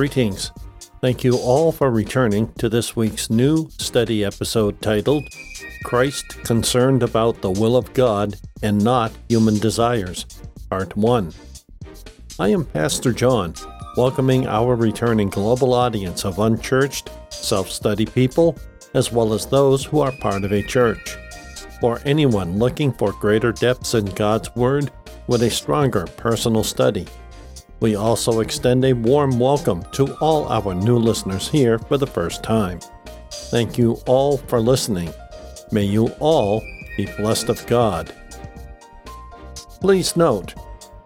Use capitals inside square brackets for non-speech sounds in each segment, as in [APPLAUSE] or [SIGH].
Greetings. Thank you all for returning to this week's new study episode titled Christ Concerned About the Will of God and Not Human Desires, Part 1. I am Pastor John, welcoming our returning global audience of unchurched, self study people, as well as those who are part of a church. For anyone looking for greater depths in God's Word with a stronger personal study, we also extend a warm welcome to all our new listeners here for the first time. Thank you all for listening. May you all be blessed of God. Please note,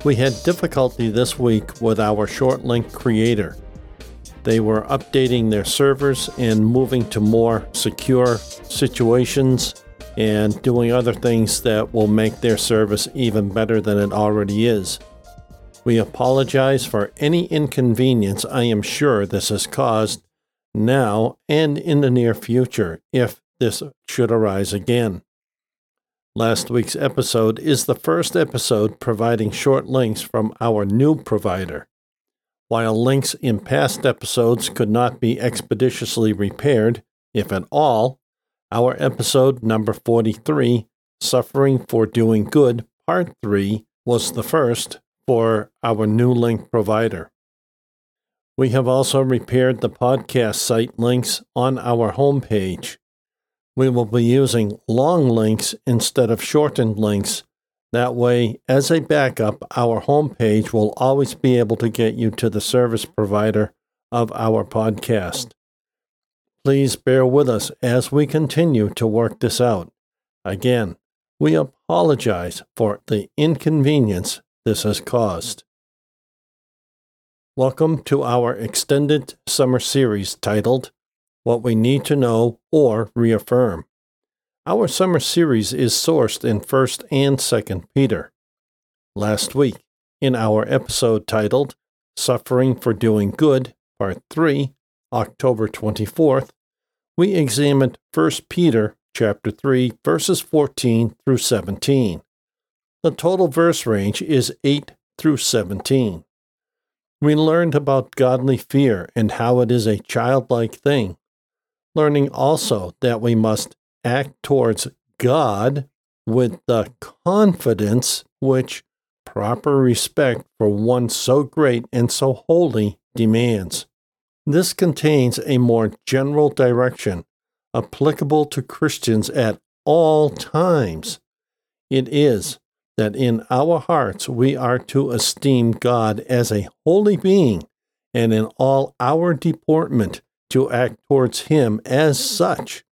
we had difficulty this week with our short link creator. They were updating their servers and moving to more secure situations and doing other things that will make their service even better than it already is. We apologize for any inconvenience I am sure this has caused now and in the near future if this should arise again. Last week's episode is the first episode providing short links from our new provider. While links in past episodes could not be expeditiously repaired, if at all, our episode number 43, Suffering for Doing Good, Part 3, was the first for our new link provider. We have also repaired the podcast site links on our homepage. We will be using long links instead of shortened links. That way, as a backup, our homepage will always be able to get you to the service provider of our podcast. Please bear with us as we continue to work this out. Again, we apologize for the inconvenience this has caused. Welcome to our extended summer series titled What We Need to Know or Reaffirm. Our summer series is sourced in 1st and 2nd Peter. Last week, in our episode titled Suffering for Doing Good, Part 3, October 24th, we examined 1 Peter chapter 3 verses 14 through 17. The total verse range is 8 through 17. We learned about godly fear and how it is a childlike thing, learning also that we must act towards God with the confidence which proper respect for one so great and so holy demands. This contains a more general direction applicable to Christians at all times. It is that in our hearts we are to esteem God as a holy being, and in all our deportment to act towards Him as such.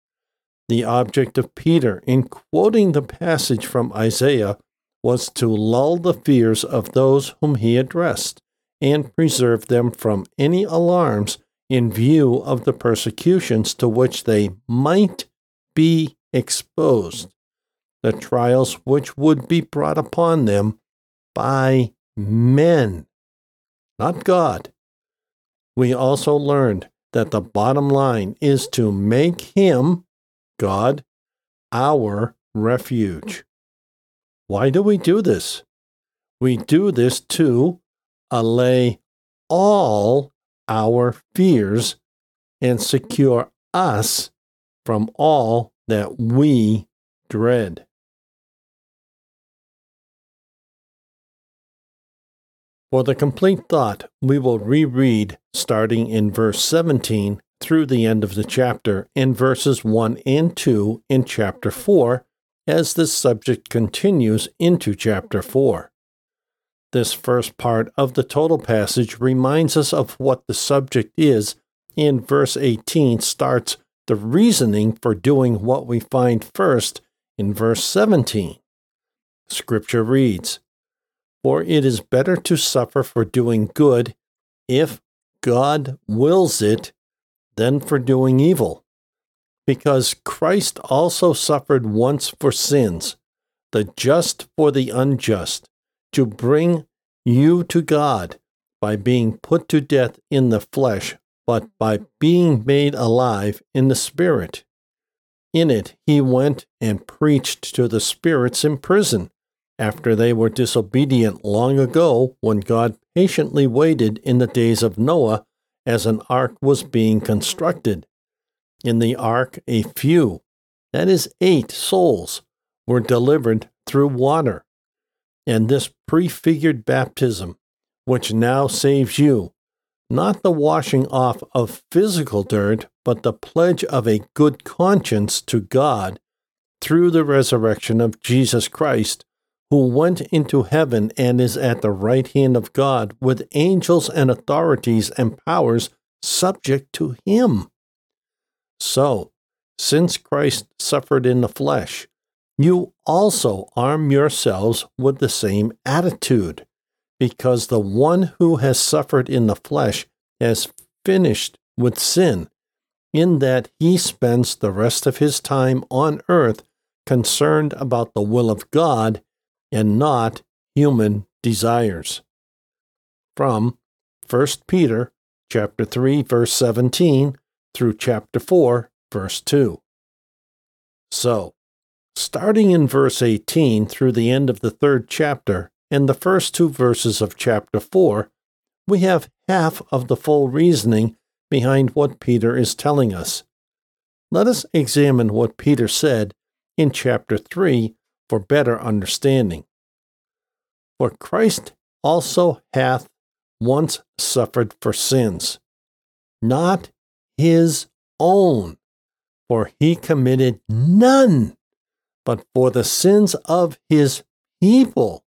The object of Peter in quoting the passage from Isaiah was to lull the fears of those whom he addressed and preserve them from any alarms in view of the persecutions to which they might be exposed the trials which would be brought upon them by men, not God. We also learned that the bottom line is to make Him, God, our refuge. Why do we do this? We do this to allay all our fears and secure us from all that we dread. For the complete thought, we will reread starting in verse 17 through the end of the chapter in verses 1 and 2 in chapter 4 as this subject continues into chapter 4. This first part of the total passage reminds us of what the subject is, and verse 18 starts the reasoning for doing what we find first in verse 17. Scripture reads, for it is better to suffer for doing good, if God wills it, than for doing evil. Because Christ also suffered once for sins, the just for the unjust, to bring you to God by being put to death in the flesh, but by being made alive in the Spirit. In it he went and preached to the spirits in prison after they were disobedient long ago when God patiently waited in the days of Noah as an ark was being constructed. In the ark, a few, that is, eight souls, were delivered through water. And this prefigured baptism, which now saves you, not the washing off of physical dirt, but the pledge of a good conscience to God through the resurrection of Jesus Christ, who went into heaven and is at the right hand of God with angels and authorities and powers subject to him. So, since Christ suffered in the flesh, you also arm yourselves with the same attitude, because the one who has suffered in the flesh has finished with sin, in that he spends the rest of his time on earth concerned about the will of God and not human desires. From 1 Peter chapter 3 verse 17 through chapter 4 verse 2. So, starting in verse 18 through the end of the third chapter and the first two verses of chapter 4, we have half of the full reasoning behind what Peter is telling us. Let us examine what Peter said in chapter 3 for better understanding. For Christ also hath once suffered for sins, not his own, for he committed none, but for the sins of his people,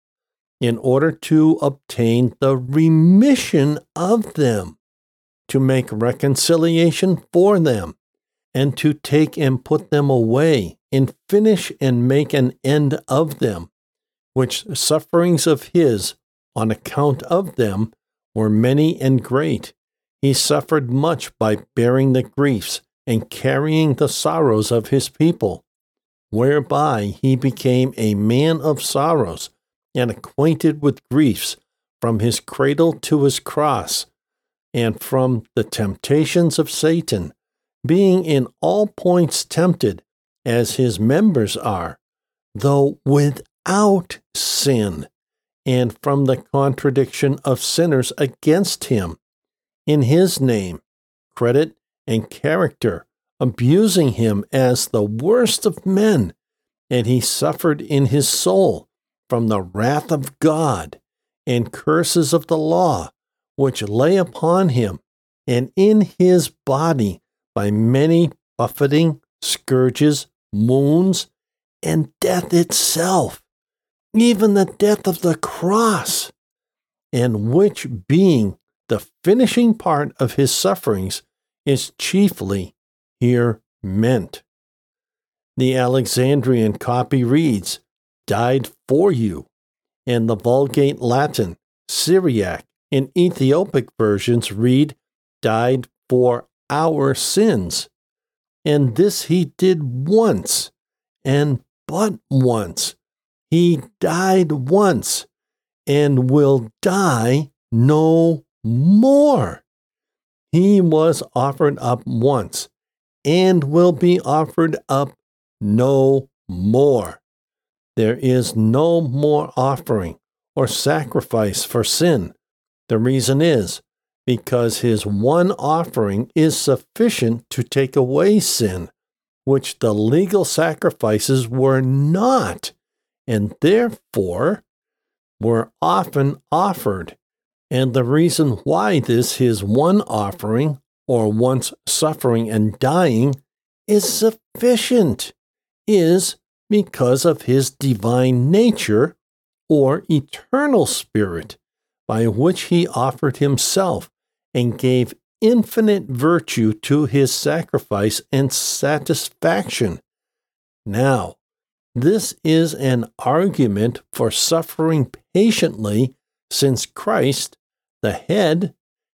in order to obtain the remission of them, to make reconciliation for them, and to take and put them away and finish and make an end of them, which sufferings of his, on account of them, were many and great. He suffered much by bearing the griefs and carrying the sorrows of his people, whereby he became a man of sorrows and acquainted with griefs from his cradle to his cross, and from the temptations of Satan, being in all points tempted as his members are, though without sin, and from the contradiction of sinners against him, in his name, credit, and character, abusing him as the worst of men, and he suffered in his soul from the wrath of God and curses of the law, which lay upon him, and in his body by many buffeting, scourges, wounds, and death itself, even the death of the cross, and which, being the finishing part of his sufferings, is chiefly here meant. The Alexandrian copy reads, died for you, and the Vulgate Latin, Syriac, and Ethiopic versions read, died for our sins. And this he did once, and but once. He died once, and will die no more. He was offered up once, and will be offered up no more. There is no more offering or sacrifice for sin. The reason is because his one offering is sufficient to take away sin, which the legal sacrifices were not, and therefore were often offered. And the reason why this his one offering, or once suffering and dying, is sufficient is because of his divine nature or eternal spirit, by which he offered himself and gave infinite virtue to his sacrifice and satisfaction. Now, this is an argument for suffering patiently, since Christ, the head,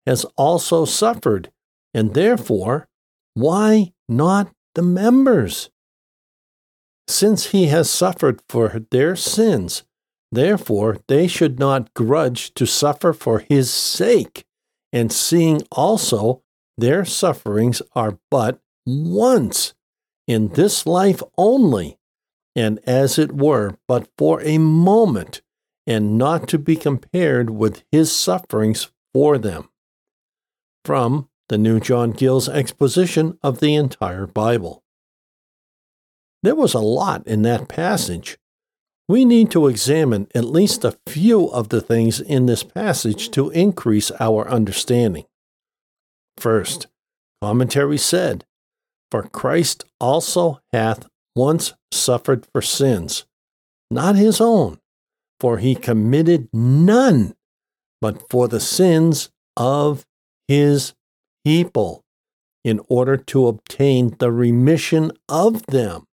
has also suffered, and therefore, why not the members? Since he has suffered for their sins, therefore they should not grudge to suffer for his sake and seeing also their sufferings are but once in this life only, and as it were, but for a moment, and not to be compared with his sufferings for them. from the New John Gill's exposition of the entire Bible. There was a lot in that passage. We need to examine at least a few of the things in this passage to increase our understanding. First, commentary said, For Christ also hath once suffered for sins, not his own, for he committed none, but for the sins of his people, in order to obtain the remission of them,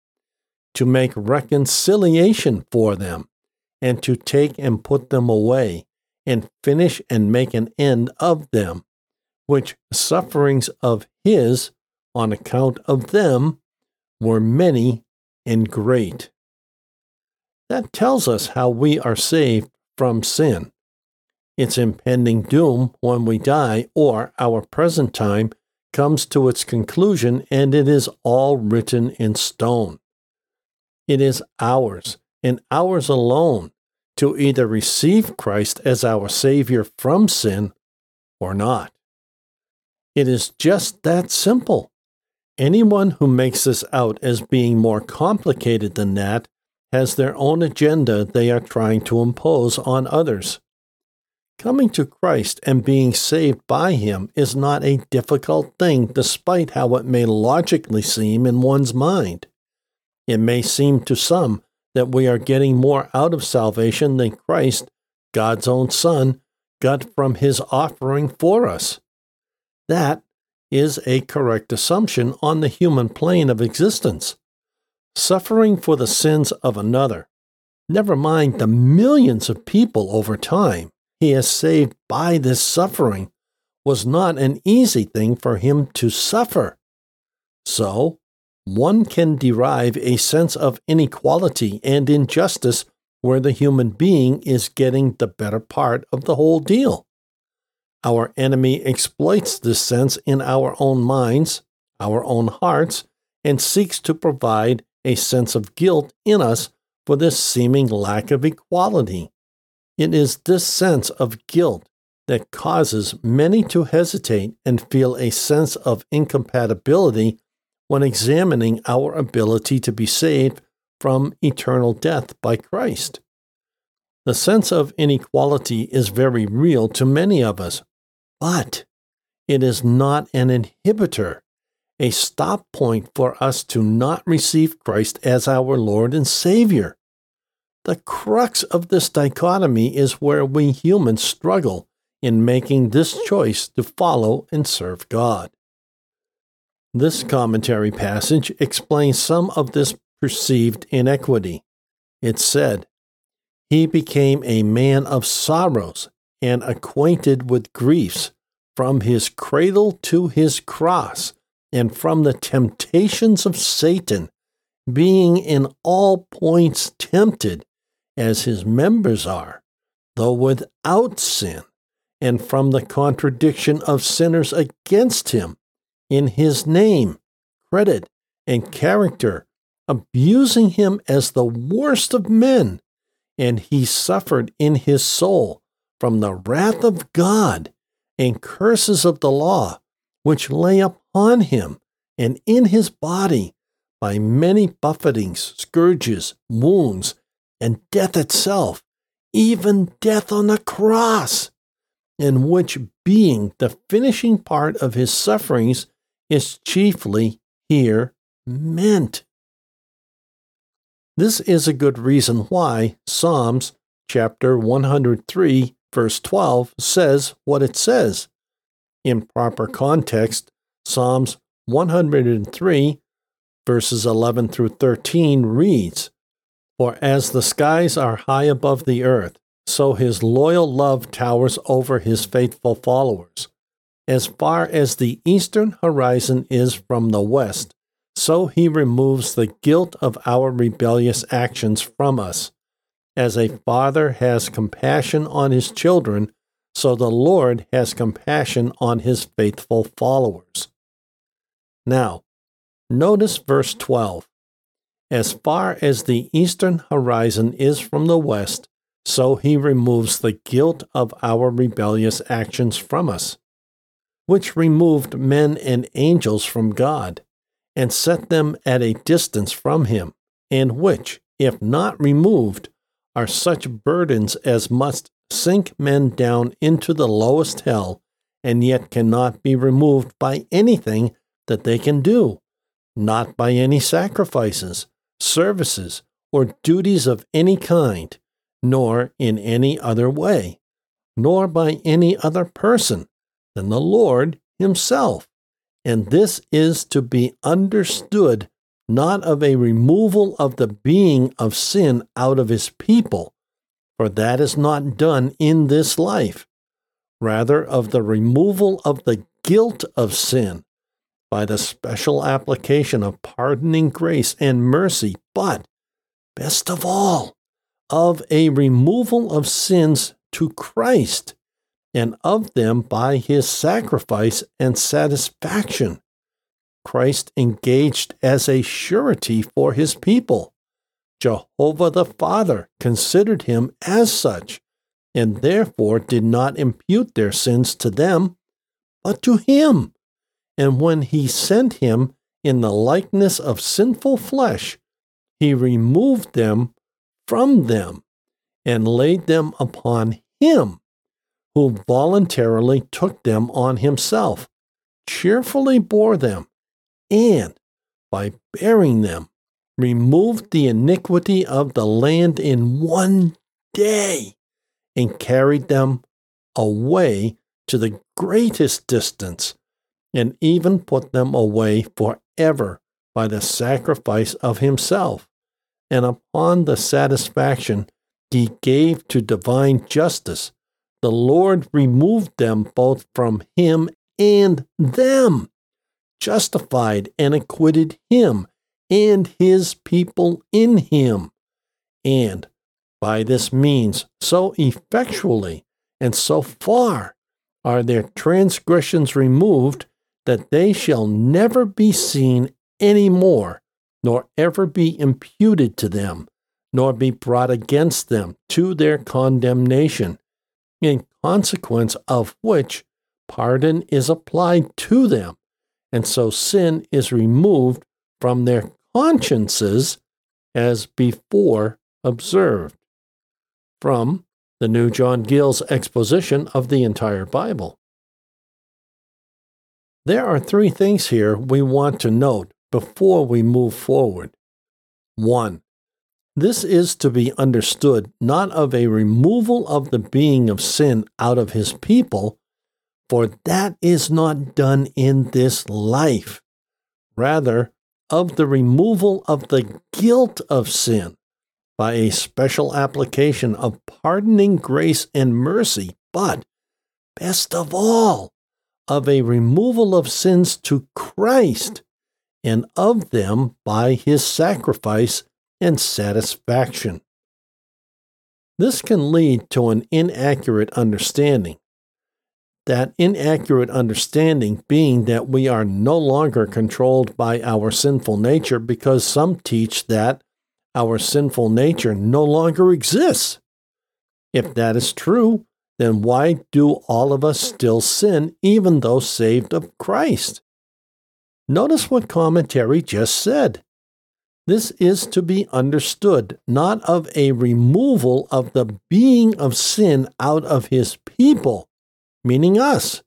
to make reconciliation for them, and to take and put them away, and finish and make an end of them, which sufferings of his on account of them were many and great. That tells us how we are saved from sin, its impending doom when we die, or our present time comes to its conclusion and it is all written in stone. It is ours, and ours alone, to either receive Christ as our Savior from sin or not. It is just that simple. Anyone who makes this out as being more complicated than that has their own agenda they are trying to impose on others. Coming to Christ and being saved by Him is not a difficult thing, despite how it may logically seem in one's mind. It may seem to some that we are getting more out of salvation than Christ, God's own Son, got from His offering for us. That is a correct assumption on the human plane of existence suffering for the sins of another, never mind the millions of people over time he has saved by this suffering, was not an easy thing for him to suffer. So, one can derive a sense of inequality and injustice where the human being is getting the better part of the whole deal. Our enemy exploits this sense in our own minds, our own hearts, and seeks to provide a sense of guilt in us for this seeming lack of equality. It is this sense of guilt that causes many to hesitate and feel a sense of incompatibility when examining our ability to be saved from eternal death by Christ. The sense of inequality is very real to many of us, but it is not an inhibitor a stop point for us to not receive Christ as our Lord and Savior. The crux of this dichotomy is where we humans struggle in making this choice to follow and serve God. This commentary passage explains some of this perceived inequity. It said, He became a man of sorrows and acquainted with griefs from his cradle to his cross and from the temptations of Satan, being in all points tempted as his members are, though without sin, and from the contradiction of sinners against him in his name, credit, and character, abusing him as the worst of men. And he suffered in his soul from the wrath of God and curses of the law, which lay upon him and in his body by many buffetings, scourges, wounds, and death itself, even death on the cross, in which being the finishing part of his sufferings is chiefly here meant. This is a good reason why Psalms chapter 103, verse 12 says what it says. In proper context, Psalms 103, verses 11 through 13 reads For as the skies are high above the earth, so his loyal love towers over his faithful followers. As far as the eastern horizon is from the west, so he removes the guilt of our rebellious actions from us. As a father has compassion on his children, so the Lord has compassion on his faithful followers. Now, notice verse 12. As far as the eastern horizon is from the west, so he removes the guilt of our rebellious actions from us. Which removed men and angels from God, and set them at a distance from Him, and which, if not removed, are such burdens as must sink men down into the lowest hell, and yet cannot be removed by anything that they can do, not by any sacrifices, services, or duties of any kind, nor in any other way, nor by any other person than the Lord Himself. And this is to be understood not of a removal of the being of sin out of His people, for that is not done in this life, rather of the removal of the guilt of sin by the special application of pardoning grace and mercy, but, best of all, of a removal of sins to Christ and of them by his sacrifice and satisfaction. Christ engaged as a surety for his people. Jehovah the Father considered him as such, and therefore did not impute their sins to them, but to him. And when he sent him in the likeness of sinful flesh, he removed them from them and laid them upon him who voluntarily took them on himself, cheerfully bore them, and, by bearing them, removed the iniquity of the land in one day, and carried them away to the greatest distance, and even put them away forever by the sacrifice of himself, and upon the satisfaction he gave to divine justice the Lord removed them both from him and them, justified and acquitted him and his people in him. And by this means, so effectually and so far are their transgressions removed that they shall never be seen any more, nor ever be imputed to them, nor be brought against them to their condemnation in consequence of which pardon is applied to them, and so sin is removed from their consciences as before observed. From the New John Gill's exposition of the entire Bible. There are three things here we want to note before we move forward. 1. This is to be understood not of a removal of the being of sin out of his people, for that is not done in this life. Rather, of the removal of the guilt of sin by a special application of pardoning grace and mercy, but, best of all, of a removal of sins to Christ, and of them by his sacrifice and satisfaction. This can lead to an inaccurate understanding. That inaccurate understanding being that we are no longer controlled by our sinful nature because some teach that our sinful nature no longer exists. If that is true, then why do all of us still sin even though saved of Christ? Notice what commentary just said. This is to be understood not of a removal of the being of sin out of his people, meaning us,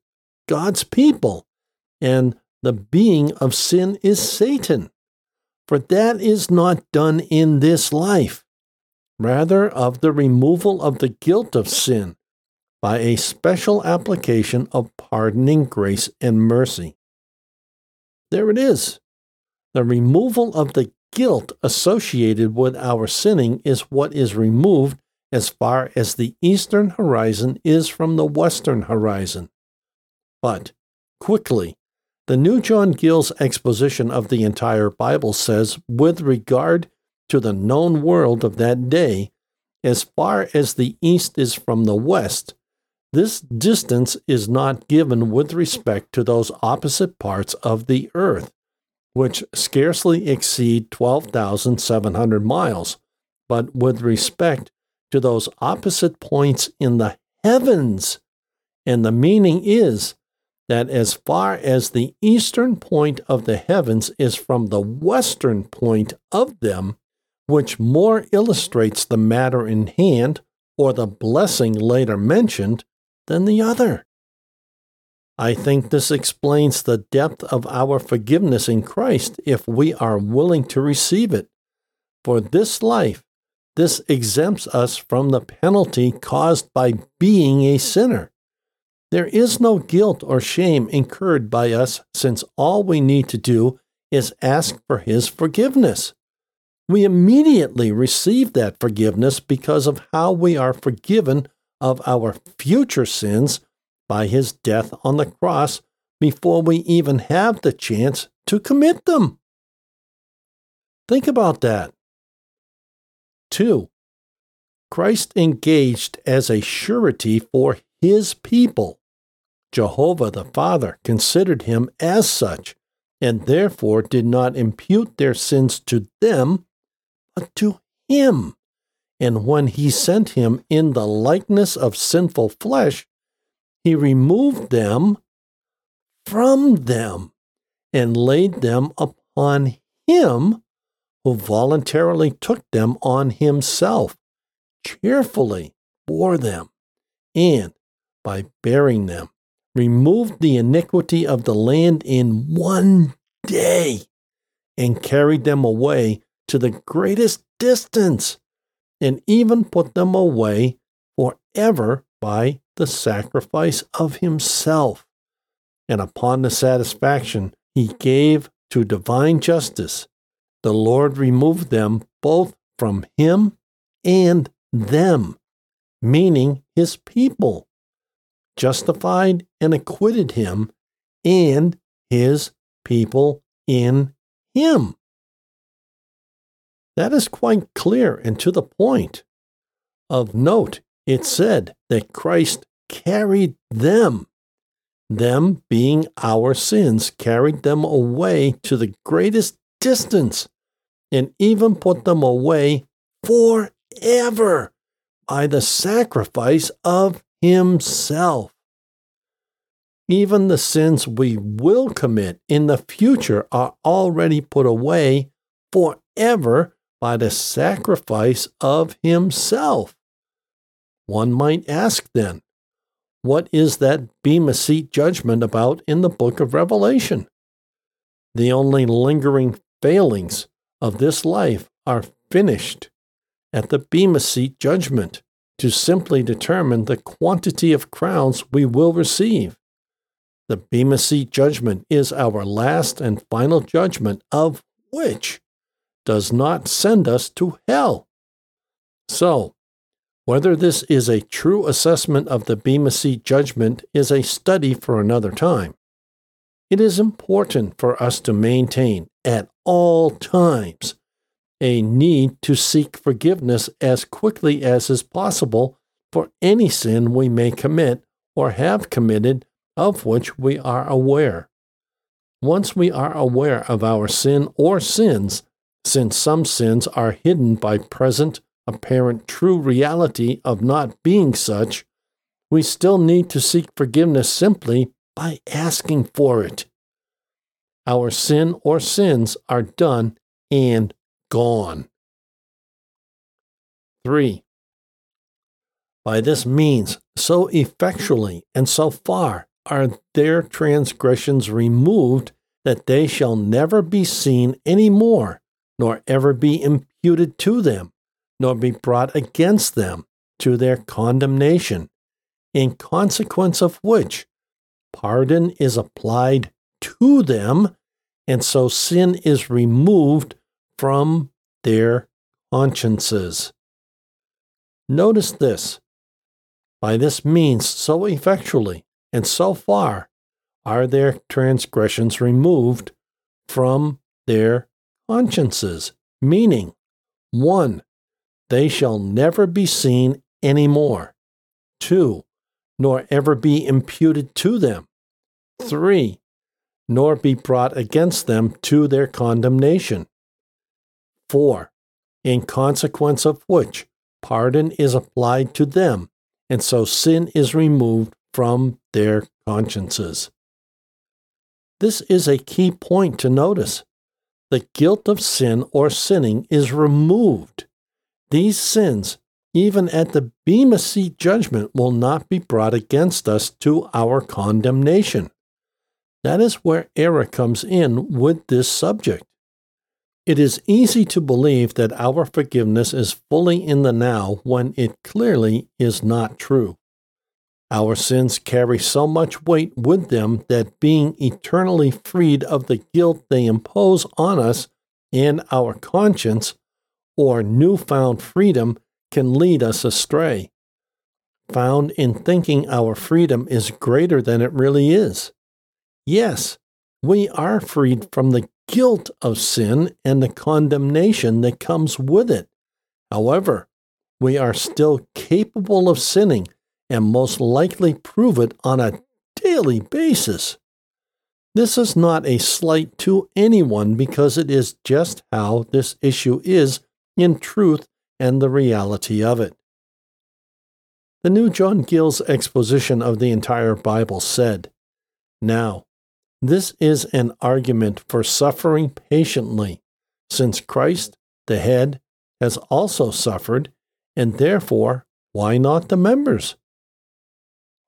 God's people, and the being of sin is Satan. For that is not done in this life, rather, of the removal of the guilt of sin by a special application of pardoning grace and mercy. There it is. The removal of the guilt associated with our sinning is what is removed as far as the eastern horizon is from the western horizon. But, quickly, the New John Gill's exposition of the entire Bible says, with regard to the known world of that day, as far as the east is from the west, this distance is not given with respect to those opposite parts of the earth which scarcely exceed 12,700 miles, but with respect to those opposite points in the heavens. And the meaning is that as far as the eastern point of the heavens is from the western point of them, which more illustrates the matter in hand or the blessing later mentioned than the other. I think this explains the depth of our forgiveness in Christ if we are willing to receive it. For this life, this exempts us from the penalty caused by being a sinner. There is no guilt or shame incurred by us since all we need to do is ask for His forgiveness. We immediately receive that forgiveness because of how we are forgiven of our future sins by His death on the cross before we even have the chance to commit them. Think about that. 2. Christ engaged as a surety for his people. Jehovah the Father considered him as such, and therefore did not impute their sins to them, but to him. And when he sent him in the likeness of sinful flesh, he removed them from them and laid them upon him who voluntarily took them on himself, cheerfully bore them, and by bearing them, removed the iniquity of the land in one day, and carried them away to the greatest distance, and even put them away forever by the sacrifice of himself. And upon the satisfaction he gave to divine justice, the Lord removed them both from him and them, meaning his people justified and acquitted him and his people in him. That is quite clear and to the point. Of note, it said that Christ carried them, them being our sins, carried them away to the greatest distance and even put them away forever by the sacrifice of Himself. Even the sins we will commit in the future are already put away forever by the sacrifice of Himself. One might ask then, what is that Bema Seat judgment about in the book of Revelation? The only lingering failings of this life are finished at the Bema Seat judgment to simply determine the quantity of crowns we will receive. The Bema Seat judgment is our last and final judgment, of which does not send us to hell. So, whether this is a true assessment of the Bema Seat judgment is a study for another time. It is important for us to maintain at all times a need to seek forgiveness as quickly as is possible for any sin we may commit or have committed of which we are aware. Once we are aware of our sin or sins, since some sins are hidden by present, apparent true reality of not being such, we still need to seek forgiveness simply by asking for it. Our sin or sins are done and gone. 3. By this means, so effectually and so far are their transgressions removed that they shall never be seen any more, nor ever be imputed to them, nor be brought against them to their condemnation, in consequence of which pardon is applied to them, and so sin is removed from their consciences. Notice this. By this means, so effectually and so far are their transgressions removed from their consciences, meaning, 1. They shall never be seen any more. 2. Nor ever be imputed to them. 3. Nor be brought against them to their condemnation. 4. In consequence of which pardon is applied to them, and so sin is removed from their consciences. This is a key point to notice. The guilt of sin or sinning is removed. These sins, even at the Bema Seat judgment, will not be brought against us to our condemnation. That is where error comes in with this subject. It is easy to believe that our forgiveness is fully in the now when it clearly is not true. Our sins carry so much weight with them that being eternally freed of the guilt they impose on us and our conscience, or newfound freedom, can lead us astray. Found in thinking our freedom is greater than it really is. Yes, we are freed from the guilt of sin and the condemnation that comes with it. However, we are still capable of sinning and most likely prove it on a daily basis. This is not a slight to anyone because it is just how this issue is in truth and the reality of it. The new John Gill's exposition of the entire Bible said, Now, this is an argument for suffering patiently, since Christ, the head, has also suffered, and therefore, why not the members?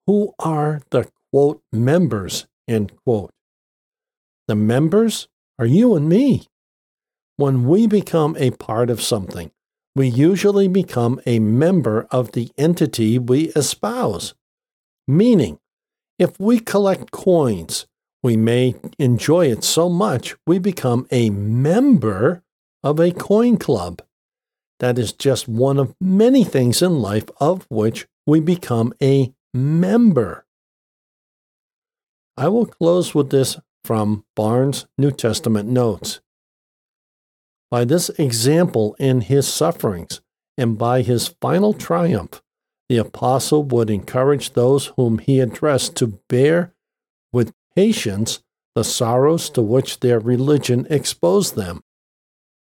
Who are the quote members? End quote. The members are you and me. When we become a part of something, we usually become a member of the entity we espouse. Meaning, if we collect coins, we may enjoy it so much we become a member of a coin club. That is just one of many things in life of which we become a member. I will close with this from Barnes' New Testament Notes. By this example in his sufferings and by his final triumph, the apostle would encourage those whom he addressed to bear with patience the sorrows to which their religion exposed them.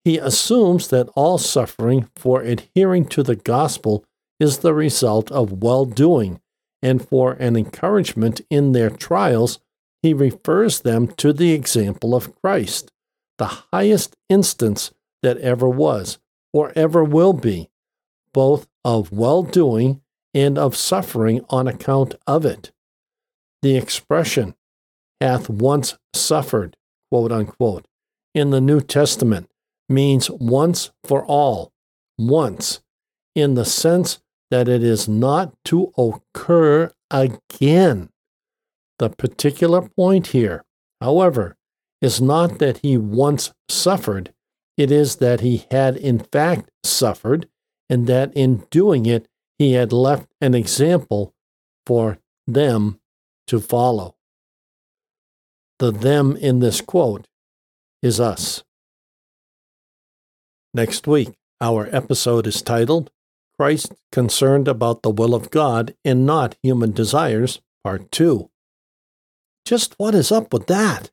He assumes that all suffering for adhering to the gospel is the result of well doing, and for an encouragement in their trials, he refers them to the example of Christ, the highest instance that ever was or ever will be, both of well doing and of suffering on account of it. The expression, hath once suffered, quote unquote, in the New Testament means once for all, once, in the sense that it is not to occur again. The particular point here, however, is not that he once suffered, it is that he had in fact suffered, and that in doing it he had left an example for them to follow. The them in this quote is us. Next week, our episode is titled Christ Concerned About the Will of God and Not Human Desires, Part 2. Just what is up with that?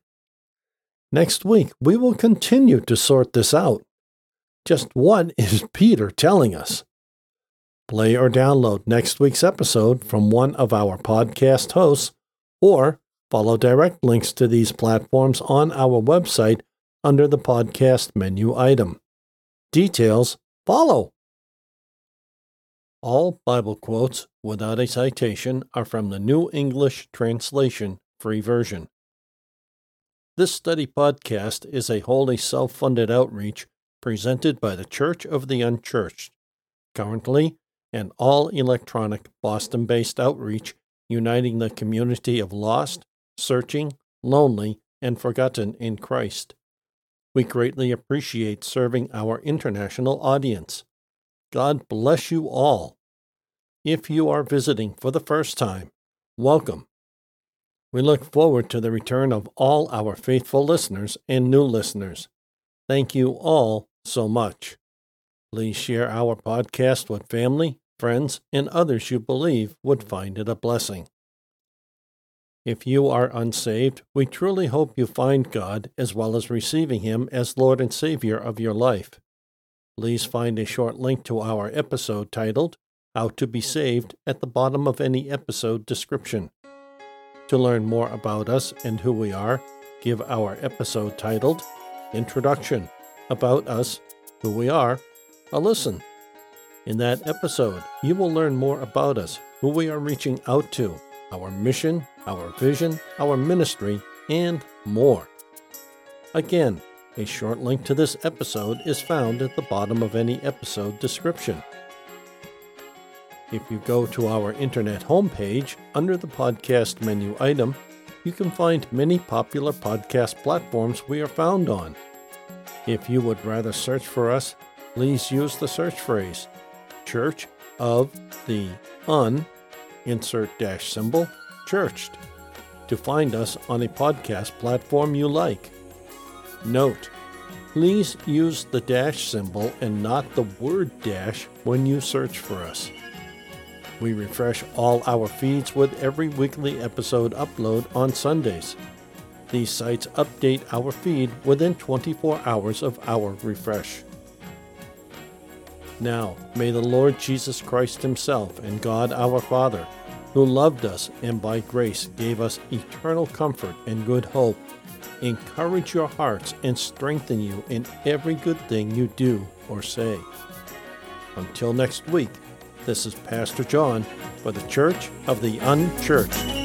Next week, we will continue to sort this out. Just what [LAUGHS] is Peter telling us? Play or download next week's episode from one of our podcast hosts or Follow direct links to these platforms on our website under the podcast menu item. Details follow. All Bible quotes without a citation are from the New English Translation Free Version. This study podcast is a wholly self funded outreach presented by the Church of the Unchurched, currently an all electronic Boston based outreach uniting the community of lost, searching, lonely, and forgotten in Christ. We greatly appreciate serving our international audience. God bless you all. If you are visiting for the first time, welcome. We look forward to the return of all our faithful listeners and new listeners. Thank you all so much. Please share our podcast with family, friends, and others you believe would find it a blessing. If you are unsaved, we truly hope you find God as well as receiving Him as Lord and Savior of your life. Please find a short link to our episode titled How to Be Saved at the bottom of any episode description. To learn more about us and who we are, give our episode titled Introduction About Us, Who We Are, a listen. In that episode, you will learn more about us, who we are reaching out to, our mission, our vision, our ministry, and more. Again, a short link to this episode is found at the bottom of any episode description. If you go to our internet homepage, under the podcast menu item, you can find many popular podcast platforms we are found on. If you would rather search for us, please use the search phrase Church of the Un, insert dash symbol, churched, to find us on a podcast platform you like. Note, please use the dash symbol and not the word dash when you search for us. We refresh all our feeds with every weekly episode upload on Sundays. These sites update our feed within 24 hours of our refresh. Now, may the Lord Jesus Christ Himself and God our Father, who loved us and by grace gave us eternal comfort and good hope, encourage your hearts and strengthen you in every good thing you do or say. Until next week, this is Pastor John for the Church of the Unchurched.